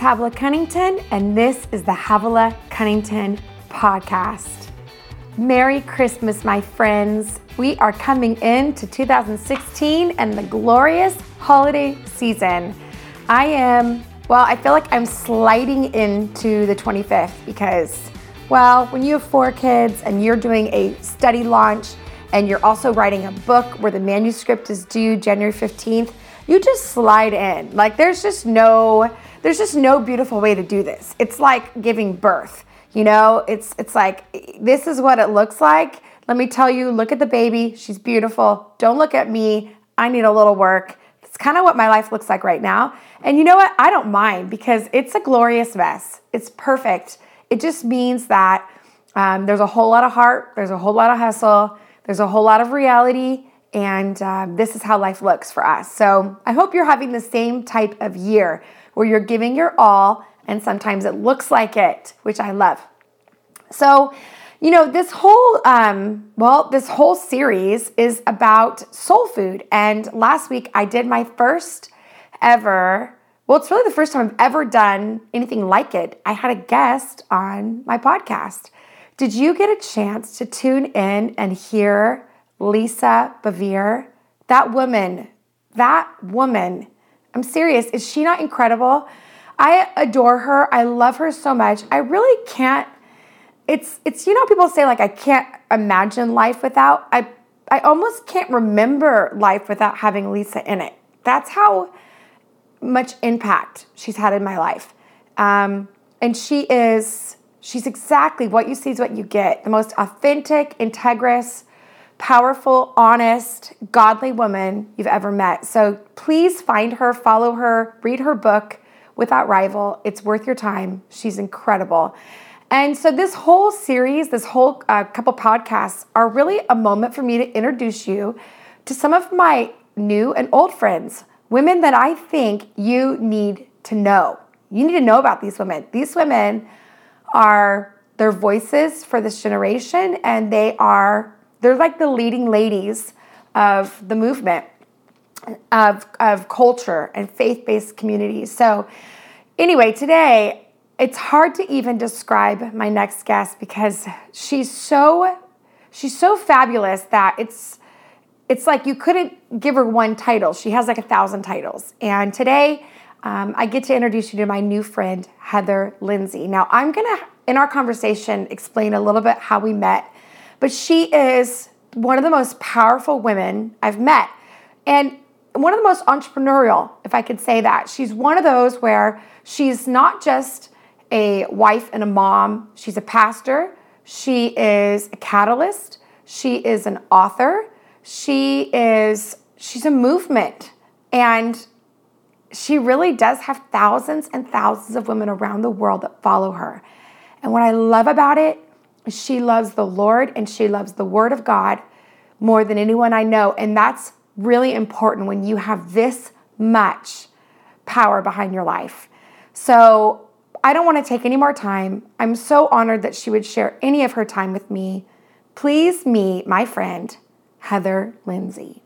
Havilah Cunnington, and this is the Havilah Cunnington Podcast. Merry Christmas, my friends. We are coming into 2016 and the glorious holiday season. I am, well, I feel like I'm sliding into the 25th because, well, when you have four kids and you're doing a study launch and you're also writing a book where the manuscript is due January 15th, you just slide in. Like there's just no there's just no beautiful way to do this. It's like giving birth. You know, it's it's like this is what it looks like. Let me tell you, look at the baby. She's beautiful. Don't look at me. I need a little work. It's kind of what my life looks like right now. And you know what? I don't mind because it's a glorious mess. It's perfect. It just means that um, there's a whole lot of heart, there's a whole lot of hustle, there's a whole lot of reality, and uh, this is how life looks for us. So I hope you're having the same type of year where you're giving your all, and sometimes it looks like it, which I love. So, you know, this whole um, well, this whole series is about soul food, and last week I did my first ever. Well, it's really the first time I've ever done anything like it. I had a guest on my podcast. Did you get a chance to tune in and hear Lisa Bevere? That woman, that woman I'm serious. Is she not incredible? I adore her. I love her so much. I really can't it's it's you know people say like I can't imagine life without I I almost can't remember life without having Lisa in it. That's how much impact she's had in my life. Um, and she is she's exactly what you see is what you get. The most authentic, integrous, powerful, honest, godly woman you've ever met. So please find her, follow her, read her book, Without Rival. It's worth your time. She's incredible. And so, this whole series, this whole uh, couple podcasts are really a moment for me to introduce you to some of my new and old friends, women that I think you need to know. You need to know about these women. These women are their voices for this generation, and they are they're like the leading ladies of the movement of, of culture and faith-based communities. So anyway, today it's hard to even describe my next guest because she's so she's so fabulous that it's it's like you couldn't give her one title. She has like a thousand titles. And today um, I get to introduce you to my new friend, Heather Lindsey. Now, I'm to, in our conversation, explain a little bit how we met but she is one of the most powerful women I've met. And one of the most entrepreneurial, if I could say that. She's one of those where she's not just a wife and a mom, she's a pastor, she is a catalyst, she is an author, she is she's a movement and she really does have thousands and thousands of women around the world that follow her. And what I love about it she loves the Lord and she loves the Word of God more than anyone I know. And that's really important when you have this much power behind your life. So I don't want to take any more time. I'm so honored that she would share any of her time with me. Please meet my friend, Heather Lindsey.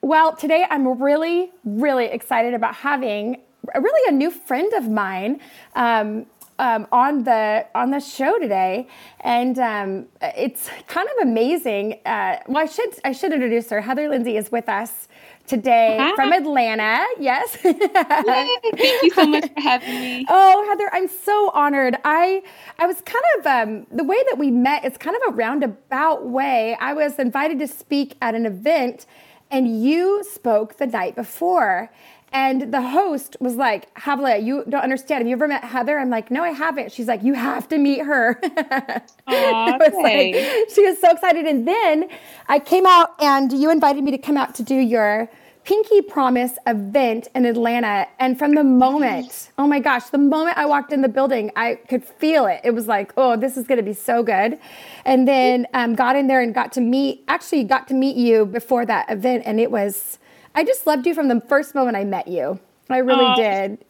Well, today I'm really, really excited about having really a new friend of mine. Um, um, on the on the show today, and um, it's kind of amazing. Uh, well, I should I should introduce her. Heather Lindsey is with us today Hi. from Atlanta. Yes. Yay, thank you so much for having me. Oh, Heather, I'm so honored. I I was kind of um, the way that we met is kind of a roundabout way. I was invited to speak at an event, and you spoke the night before. And the host was like, Havilah, you don't understand. Have you ever met Heather? I'm like, no, I haven't. She's like, you have to meet her. Aww, like, she was so excited. And then I came out and you invited me to come out to do your Pinky Promise event in Atlanta. And from the moment, oh my gosh, the moment I walked in the building, I could feel it. It was like, oh, this is going to be so good. And then um, got in there and got to meet, actually got to meet you before that event. And it was, I just loved you from the first moment I met you. I really oh, did.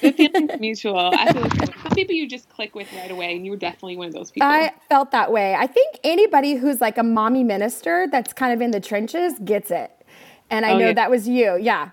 The feeling's mutual. I feel like some people you just click with right away, and you were definitely one of those people. I felt that way. I think anybody who's like a mommy minister that's kind of in the trenches gets it. And I oh, know yeah. that was you. Yeah.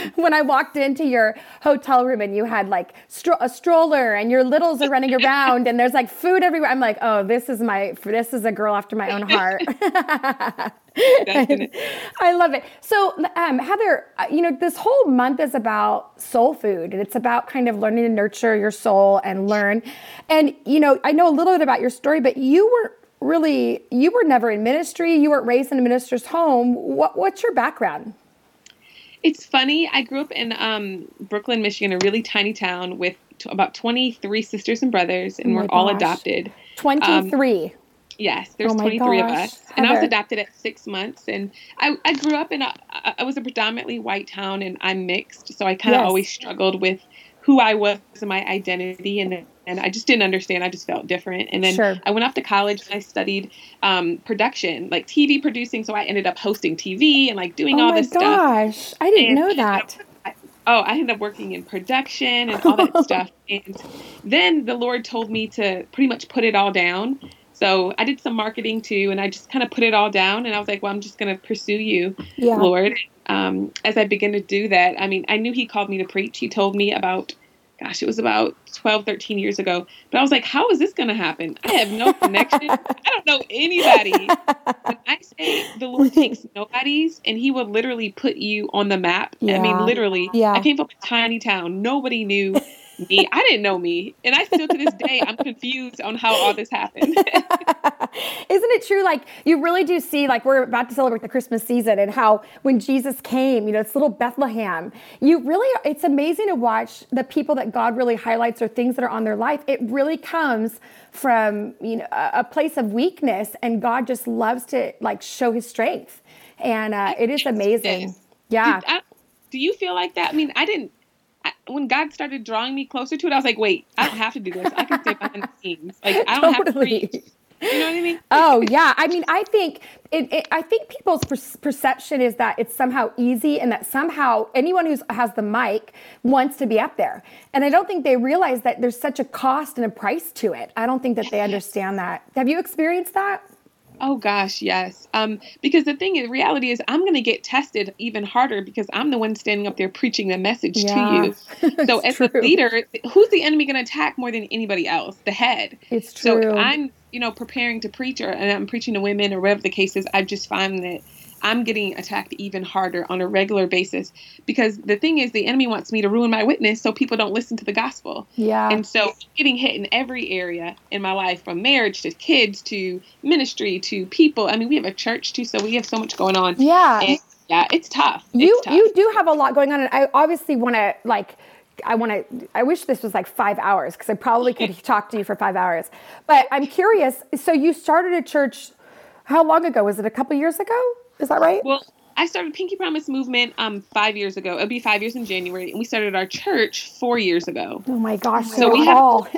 when I walked into your hotel room and you had like stro- a stroller and your littles are running around and there's like food everywhere, I'm like, oh, this is my, this is a girl after my own heart. I love it. So, um, Heather, uh, you know, this whole month is about soul food and it's about kind of learning to nurture your soul and learn. And, you know, I know a little bit about your story, but you weren't really, you were never in ministry. You weren't raised in a minister's home. What, what's your background? It's funny. I grew up in um, Brooklyn, Michigan, a really tiny town with t- about 23 sisters and brothers, and oh we're gosh. all adopted. 23. Um, yes, there's oh 23 gosh. of us. And Heather. I was adopted at six months. And I, I grew up in a, I was a predominantly white town, and I'm mixed. So I kind of yes. always struggled with who I was and my identity. And and I just didn't understand. I just felt different. And then sure. I went off to college and I studied um, production, like TV producing. So I ended up hosting TV and like doing oh all this gosh. stuff. Oh my gosh, I didn't and, know that. oh, I ended up working in production and all that stuff. And then the Lord told me to pretty much put it all down. So I did some marketing too, and I just kind of put it all down. And I was like, well, I'm just going to pursue you, yeah. Lord. Um, as I began to do that, I mean, I knew He called me to preach. He told me about gosh, it was about 12, 13 years ago. But I was like, how is this going to happen? I have no connection. I don't know anybody. When I say the Lord takes nobodies and he will literally put you on the map. Yeah. I mean, literally. Yeah. I came from a tiny town. Nobody knew me. I didn't know me. And I still to this day, I'm confused on how all this happened. Isn't it true? Like, you really do see, like, we're about to celebrate the Christmas season and how when Jesus came, you know, it's little Bethlehem. You really, it's amazing to watch the people that God really highlights or things that are on their life. It really comes from, you know, a, place of weakness and God just loves to, like, show his strength. And uh, it is amazing. Yeah. I, do you feel like that? I mean, I didn't when God started drawing me closer to it, I was like, wait, I don't have to do this. I can stay behind the scenes. Like I don't totally. have to preach. You know what I mean? oh yeah. I mean, I think it, it, I think people's per- perception is that it's somehow easy and that somehow anyone who has the mic wants to be up there. And I don't think they realize that there's such a cost and a price to it. I don't think that they understand that. Have you experienced that? Oh gosh, yes. Um, because the thing is, reality is, I'm going to get tested even harder because I'm the one standing up there preaching the message yeah. to you. So as true. a leader, who's the enemy going to attack more than anybody else? The head. It's true. So I'm, you know, preparing to preach or and I'm preaching to women or whatever the case is. I just find that I'm getting attacked even harder on a regular basis because the thing is, the enemy wants me to ruin my witness so people don't listen to the gospel. Yeah. And so getting hit in every area in my life from marriage to kids to ministry to people. I mean, we have a church too, so we have so much going on. Yeah. And yeah, it's tough. You it's tough. you do have a lot going on, and I obviously want to like. I want to. I wish this was like five hours because I probably could talk to you for five hours. But I'm curious. So you started a church. How long ago? Was it a couple years ago? Is that right? Well, I started Pinky Promise Movement um five years ago. It'll be five years in January, and we started our church four years ago. Oh my gosh! So, so we have all,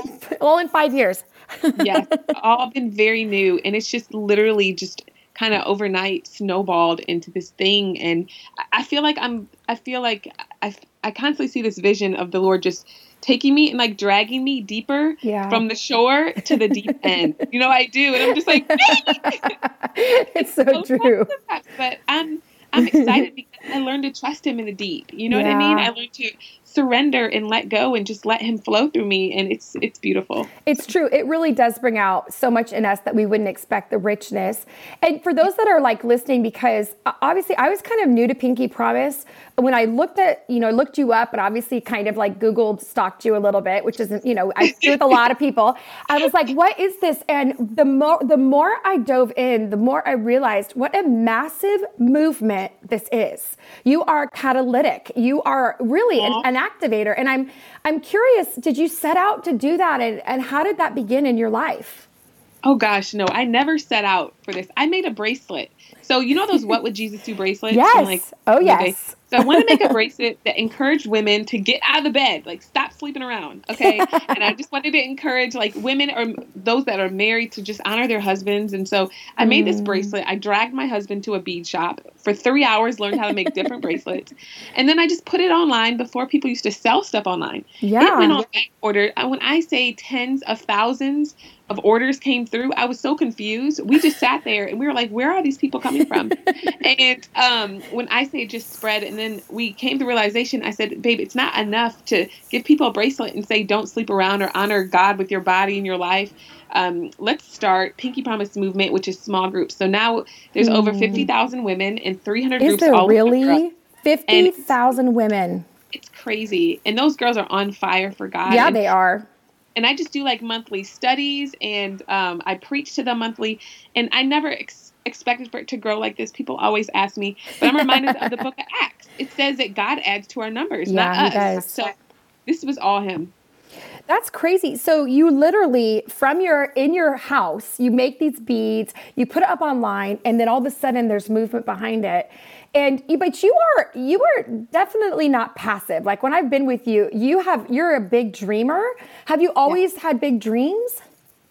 all in five years. yes, all been very new, and it's just literally just kind of overnight snowballed into this thing, and I feel like I'm. I feel like I I constantly see this vision of the Lord just taking me and like dragging me deeper yeah. from the shore to the deep end. You know, I do, and I'm just like, it's so true. But I'm I'm excited because I learned to trust Him in the deep. You know yeah. what I mean? I learned to surrender and let go and just let him flow through me. And it's it's beautiful. It's true. It really does bring out so much in us that we wouldn't expect the richness. And for those that are like listening because uh, obviously i was kind of new to pinky promise when i looked at you know looked you up and obviously kind of like googled stalked you a little bit which isn't you know i do with a lot of people i was like what is this? And the more the more i dove in the more i realized what a massive movement this is. You are catalytic. You are really an, an activator. And I'm I'm curious, did you set out to do that and, and how did that begin in your life? Oh gosh, no, I never set out for this. I made a bracelet. So you know those what would Jesus do bracelets? Yes. Like, oh yes. So I want to make a bracelet that encouraged women to get out of the bed, like stop sleeping around. Okay. and I just wanted to encourage like women or those that are married to just honor their husbands. And so I made this mm. bracelet. I dragged my husband to a bead shop for three hours, learned how to make different bracelets. And then I just put it online before people used to sell stuff online. Yeah. It went on order. When I say tens of thousands of orders came through, I was so confused. We just sat there and we were like, where are these people coming from? and um, when I say just spread, and then we came to realization, I said, babe, it's not enough to give people a bracelet and say, don't sleep around or honor God with your body and your life. Um, let's start Pinky Promise Movement, which is small groups. So now there's mm. over 50,000 women and 300 is groups there all really? 50,000 women. It's crazy. And those girls are on fire for God. Yeah, and, they are. And I just do like monthly studies and um, I preach to them monthly. And I never ex- expected for it to grow like this. People always ask me, but I'm reminded of the book of Acts. It says that God adds to our numbers, yeah, not us. Does. So this was all Him. That's crazy. So you literally from your in your house, you make these beads, you put it up online, and then all of a sudden there's movement behind it. And but you are you are definitely not passive. Like when I've been with you, you have you're a big dreamer. Have you always yeah. had big dreams?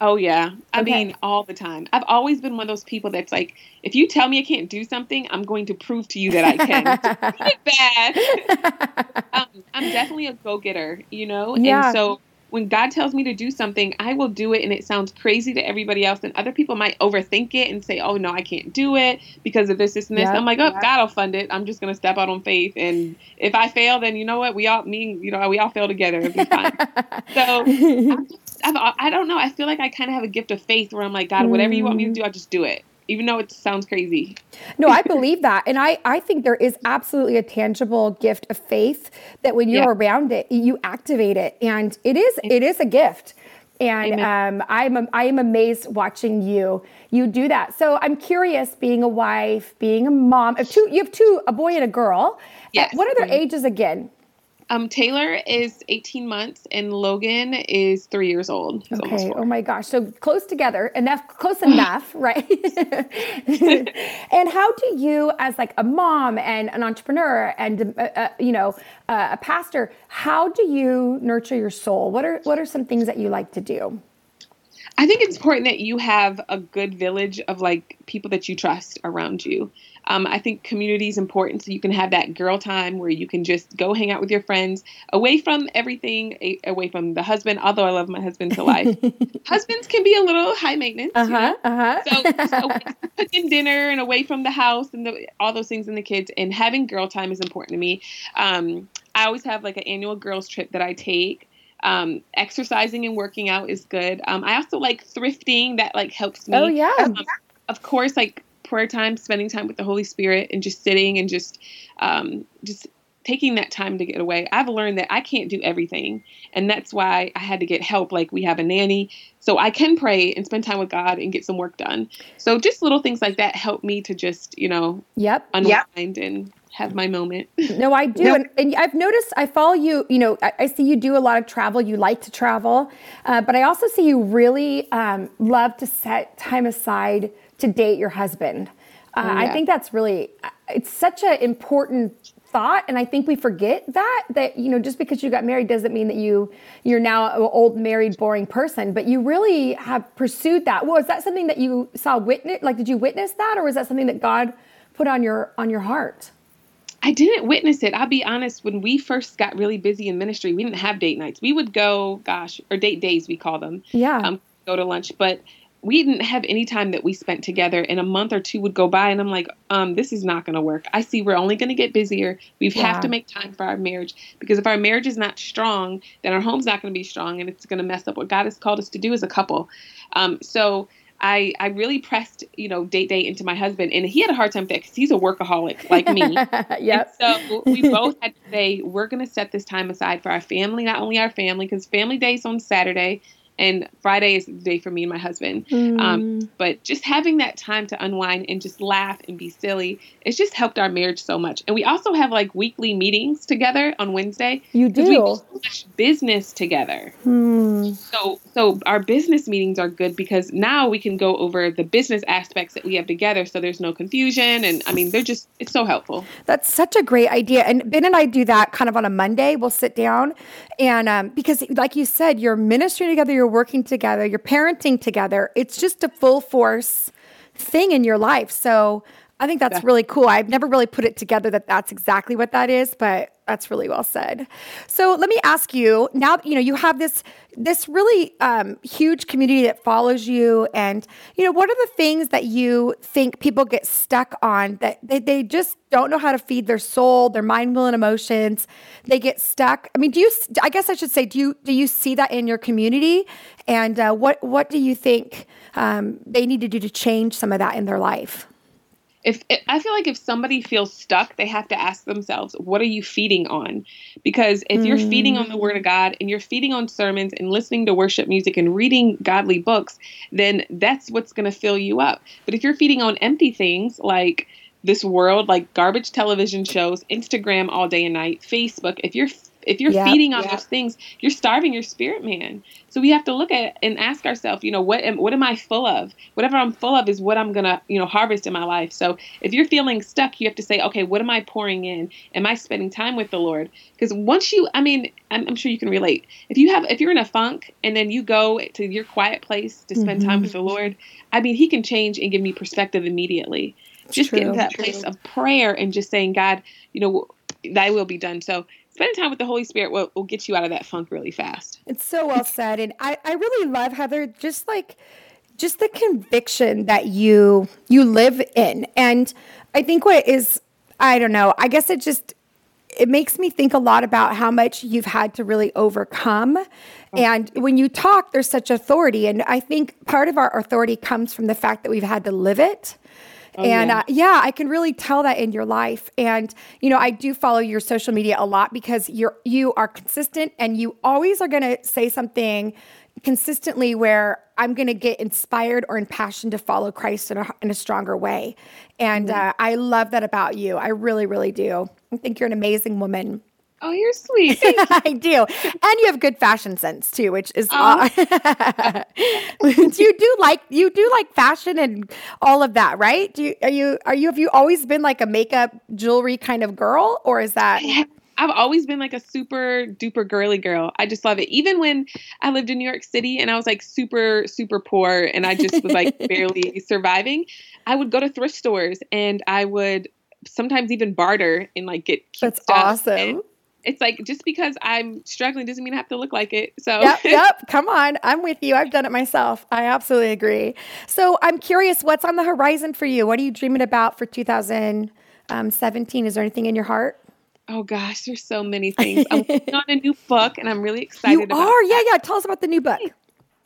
Oh yeah. I okay. mean all the time. I've always been one of those people that's like if you tell me I can't do something, I'm going to prove to you that I can. bad. um, I'm definitely a go-getter, you know? Yeah. And so when God tells me to do something, I will do it and it sounds crazy to everybody else. And other people might overthink it and say, oh, no, I can't do it because of this, this, and this. Yep, I'm like, oh, yep. God will fund it. I'm just going to step out on faith. And if I fail, then you know what? We all, me, you know, we all fail together. It'll be fine. so I've, I don't know. I feel like I kind of have a gift of faith where I'm like, God, whatever you want me to mm. do, I'll just do it even though it sounds crazy. no, I believe that. And I, I think there is absolutely a tangible gift of faith that when you're yeah. around it, you activate it. And it is it is a gift. And um, I'm I am amazed watching you you do that. So I'm curious, being a wife, being a mom of two, you have two, a boy and a girl. Yes. What are their ages again? Um, Taylor is 18 months and Logan is three years old. He's okay. Oh my gosh. So close together, enough, close enough, right? and how do you, as like a mom and an entrepreneur and uh, uh, you know uh, a pastor, how do you nurture your soul? What are what are some things that you like to do? I think it's important that you have a good village of like people that you trust around you. Um, I think community is important so you can have that girl time where you can just go hang out with your friends away from everything, away from the husband. Although I love my husband to life, husbands can be a little high maintenance. Uh huh. You know? Uh-huh. So, so cooking dinner and away from the house and the, all those things and the kids and having girl time is important to me. Um, I always have like an annual girls trip that I take. Um, exercising and working out is good. Um, I also like thrifting. That like helps me. Oh yeah. Um, of course, like prayer time, spending time with the Holy Spirit, and just sitting and just um, just taking that time to get away. I've learned that I can't do everything, and that's why I had to get help. Like we have a nanny, so I can pray and spend time with God and get some work done. So just little things like that help me to just you know, yep, unwind yep. and have my moment. no, I do. And, and, I've noticed, I follow you, you know, I, I, see you do a lot of travel. You like to travel. Uh, but I also see you really um, love to set time aside to date your husband. Uh, yeah. I think that's really, it's such an important thought and i think we forget that that you know just because you got married doesn't mean that you you're now an old married boring person but you really have pursued that Well, was that something that you saw witness like did you witness that or was that something that god put on your on your heart I didn't witness it. I'll be honest. When we first got really busy in ministry, we didn't have date nights. We would go, gosh, or date days, we call them. Yeah. Um, go to lunch. But we didn't have any time that we spent together and a month or two would go by and i'm like um, this is not going to work i see we're only going to get busier we yeah. have to make time for our marriage because if our marriage is not strong then our home's not going to be strong and it's going to mess up what god has called us to do as a couple um, so I, I really pressed, you know, date day into my husband, and he had a hard time with that because he's a workaholic like me. yep. so we both had to say, we're going to set this time aside for our family, not only our family, because family days on Saturday, and Friday is the day for me and my husband. Mm. Um, but just having that time to unwind and just laugh and be silly, it's just helped our marriage so much. And we also have like weekly meetings together on Wednesday. You do. We do so much business together. Mm. So so our business meetings are good because now we can go over the business aspects that we have together, so there's no confusion. And I mean, they're just it's so helpful. That's such a great idea. And Ben and I do that kind of on a Monday. We'll sit down and um, because, like you said, you're ministering together, you're working together, you're parenting together. It's just a full force thing in your life. So I think that's really cool. I've never really put it together that that's exactly what that is, but that's really well said. So let me ask you now. You know, you have this this really um, huge community that follows you, and you know, what are the things that you think people get stuck on that they, they just don't know how to feed their soul, their mind, will, and emotions? They get stuck. I mean, do you? I guess I should say, do you do you see that in your community? And uh, what what do you think um, they need to do to change some of that in their life? If I feel like if somebody feels stuck, they have to ask themselves, what are you feeding on? Because if you're feeding on the mm. word of God and you're feeding on sermons and listening to worship music and reading godly books, then that's what's going to fill you up. But if you're feeding on empty things like this world, like garbage television shows, Instagram all day and night, Facebook, if you're if you're yep, feeding on yep. those things, you're starving your spirit man. So we have to look at and ask ourselves, you know, what am what am I full of? Whatever I'm full of is what I'm gonna, you know, harvest in my life. So if you're feeling stuck, you have to say, okay, what am I pouring in? Am I spending time with the Lord? Because once you, I mean, I'm, I'm, sure you can relate. If you have, if you're in a funk and then you go to your quiet place to spend mm-hmm. time with the Lord, I mean, He can change and give me perspective immediately. It's just true, get into that true. place of prayer and just saying, God, you know, Thy will be done. So spending time with the Holy Spirit will, will get you out of that funk really fast. It's so well said. And I, I really love Heather, just like just the conviction that you you live in. And I think what is I don't know, I guess it just it makes me think a lot about how much you've had to really overcome. Mm-hmm. And when you talk, there's such authority. And I think part of our authority comes from the fact that we've had to live it. Oh, and yeah. Uh, yeah, I can really tell that in your life. And you know, I do follow your social media a lot because you're you are consistent and you always are going to say something consistently where I'm going to get inspired or impassioned to follow Christ in a, in a stronger way. And mm-hmm. uh, I love that about you. I really, really do. I think you're an amazing woman. Oh, you're sweet. You. I do, and you have good fashion sense too, which is. Uh, you do like you do like fashion and all of that, right? Do you are you are you have you always been like a makeup jewelry kind of girl, or is that? I've always been like a super duper girly girl. I just love it. Even when I lived in New York City and I was like super super poor and I just was like barely surviving, I would go to thrift stores and I would sometimes even barter and like get stuff. That's awesome. It's like just because I'm struggling doesn't mean I have to look like it. So Yep, yep. Come on. I'm with you. I've done it myself. I absolutely agree. So I'm curious, what's on the horizon for you? What are you dreaming about for 2017? Um, Is there anything in your heart? Oh gosh, there's so many things. I'm working on a new book and I'm really excited you about are? Yeah, yeah. Tell us about the new book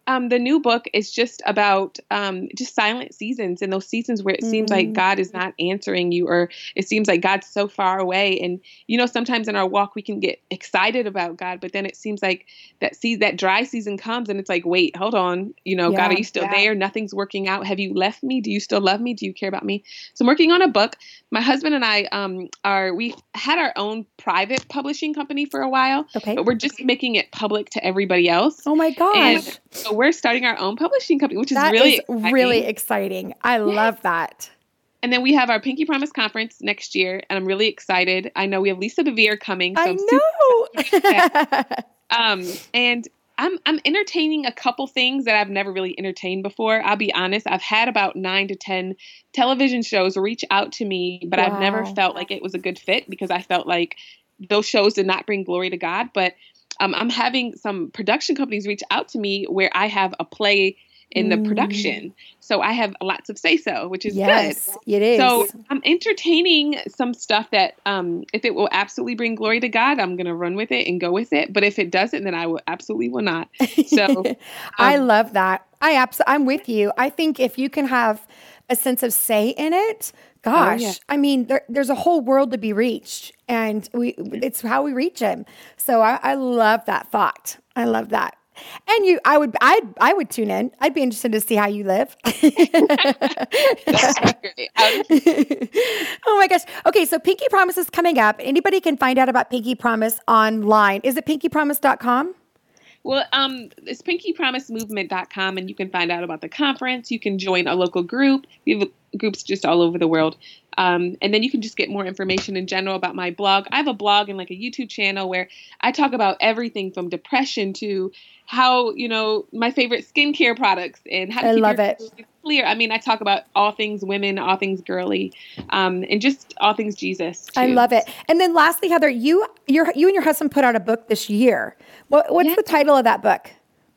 um, the new book is just about um, just silent seasons and those seasons where it mm. seems like mm. God is not answering you or it seems like God's so far away. And you know, sometimes in our walk we can get excited about God, but then it seems like that see that dry season comes and it's like, wait, hold on, you know, yeah, God, are you still yeah. there? Nothing's working out. Have you left me? Do you still love me? Do you care about me? So I'm working on a book. My husband and I um, are we had our own private publishing company for a while, okay. but we're just making it public to everybody else. Oh my gosh. We're starting our own publishing company, which is that really is exciting. really exciting. I yes. love that. And then we have our Pinky Promise conference next year, and I'm really excited. I know we have Lisa Bevere coming. So I know. um, and I'm I'm entertaining a couple things that I've never really entertained before. I'll be honest. I've had about nine to ten television shows reach out to me, but wow. I've never felt like it was a good fit because I felt like those shows did not bring glory to God. But um, I'm having some production companies reach out to me where I have a play in the production. Mm. So I have lots of say so, which is yes, good. It is. So I'm entertaining some stuff that um, if it will absolutely bring glory to God, I'm going to run with it and go with it. But if it doesn't, then I will absolutely will not. So um, I love that. I absolutely, I'm with you. I think if you can have a sense of say in it, gosh, oh, yeah. I mean, there, there's a whole world to be reached, and we it's how we reach him. So I, I love that thought. I love that. And you, I would, I, I would tune in. I'd be interested to see how you live. oh my gosh. Okay, so Pinky Promise is coming up. Anybody can find out about Pinky Promise online. Is it pinkypromise.com? Well, um, it's pinkypromisemovement.com, and you can find out about the conference. You can join a local group. We have groups just all over the world. Um, and then you can just get more information in general about my blog. I have a blog and like a YouTube channel where I talk about everything from depression to how you know my favorite skincare products and how to I keep love it. clear. I mean, I talk about all things women, all things girly, um, and just all things Jesus. I love it. And then lastly, Heather, you your you and your husband put out a book this year. What, what's Yeah. the title of that book?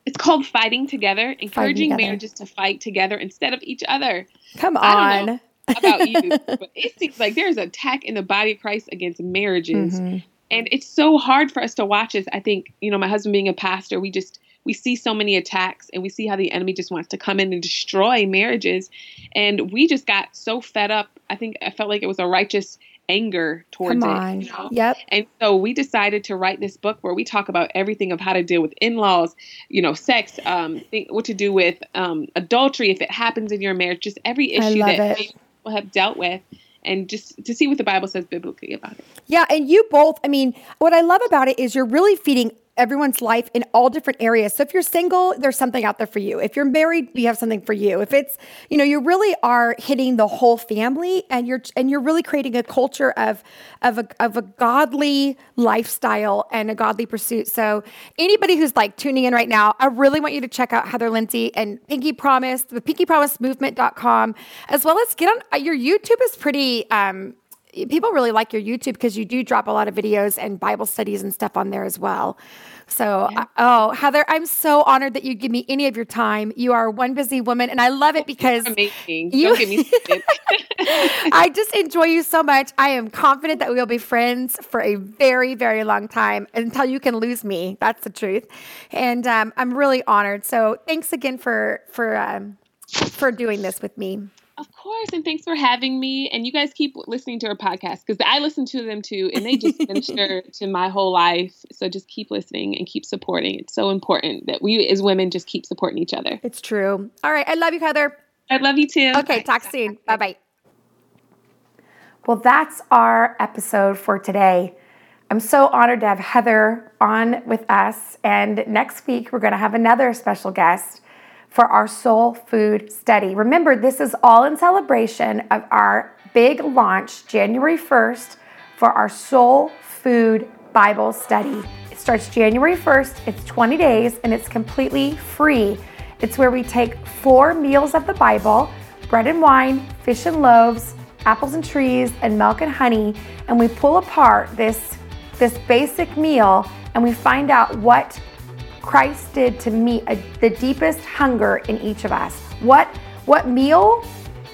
It's called Fighting Together, encouraging Together. marriages to fight together instead of each other. Come I don't on. know about you, but it seems like there's an attack in the body of Christ against marriages. Mhm. And it's so hard for us to watch as I think, you know, my husband being a pastor, we just we see so many attacks and we see how the enemy just wants to come in and destroy marriages. And we just got so fed up. I think I felt like it was a righteous anger towards Come it. you know? Yep. And so we decided to write this book where we talk about everything of how to deal with in-laws, you know, sex, um, think, what to do with um, adultery if it happens in your marriage, just every issue that it. people have dealt with, and just to see what the Bible says biblically about it. Yeah, and you both, I mean, what I love about it is you're really feeding everyone's life in all different areas. So if you're single, there's something out there for you. If you're married, we have something for you. If it's, you know, you really are hitting the whole family and you're and you're really creating a culture of of a of a godly lifestyle and a godly pursuit. So anybody who's like tuning in right now, I really want you to check out Heather Lindsey and Pinky Promise, the pinkypromisemovement.com, as well as get on your YouTube is pretty um people really like your YouTube because you do drop a lot of videos and Bible studies and stuff on there as well. So, uh, oh, Heather, I'm so honored that you give me any of your time. You are one busy woman, and I love it because Amazing. You- Don't get me started. I just enjoy you so much. I am confident that we will be friends for a very, very long time until you can lose me. That's the truth, and um, I'm really honored. So, thanks again for for um, for doing this with me. Of course, and thanks for having me. And you guys keep listening to our podcast because I listen to them too, and they just minister to my whole life. So just keep listening and keep supporting. It's so important that we as women just keep supporting each other. It's true. All right, I love you, Heather. I love you too. Okay, talk soon. Bye bye. Well, that's our episode for today. I'm so honored to have Heather on with us. And next week, we're going to have another special guest for our soul food study. Remember, this is all in celebration of our big launch, January 1st, for our soul food Bible study. It starts January 1st, it's 20 days, and it's completely free. It's where we take four meals of the Bible bread and wine, fish and loaves, apples and trees, and milk and honey, and we pull apart this, this basic meal and we find out what Christ did to meet a, the deepest hunger in each of us. What, what meal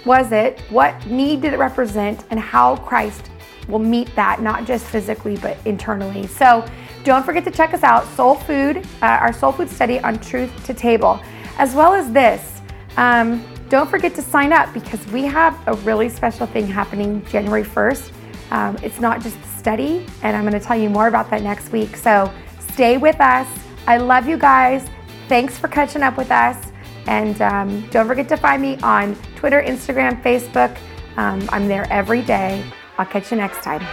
was it? What need did it represent? And how Christ will meet that, not just physically, but internally. So don't forget to check us out, Soul Food, uh, our Soul Food study on Truth to Table, as well as this. Um, don't forget to sign up because we have a really special thing happening January 1st. Um, it's not just a study, and I'm going to tell you more about that next week. So stay with us. I love you guys. Thanks for catching up with us. And um, don't forget to find me on Twitter, Instagram, Facebook. Um, I'm there every day. I'll catch you next time.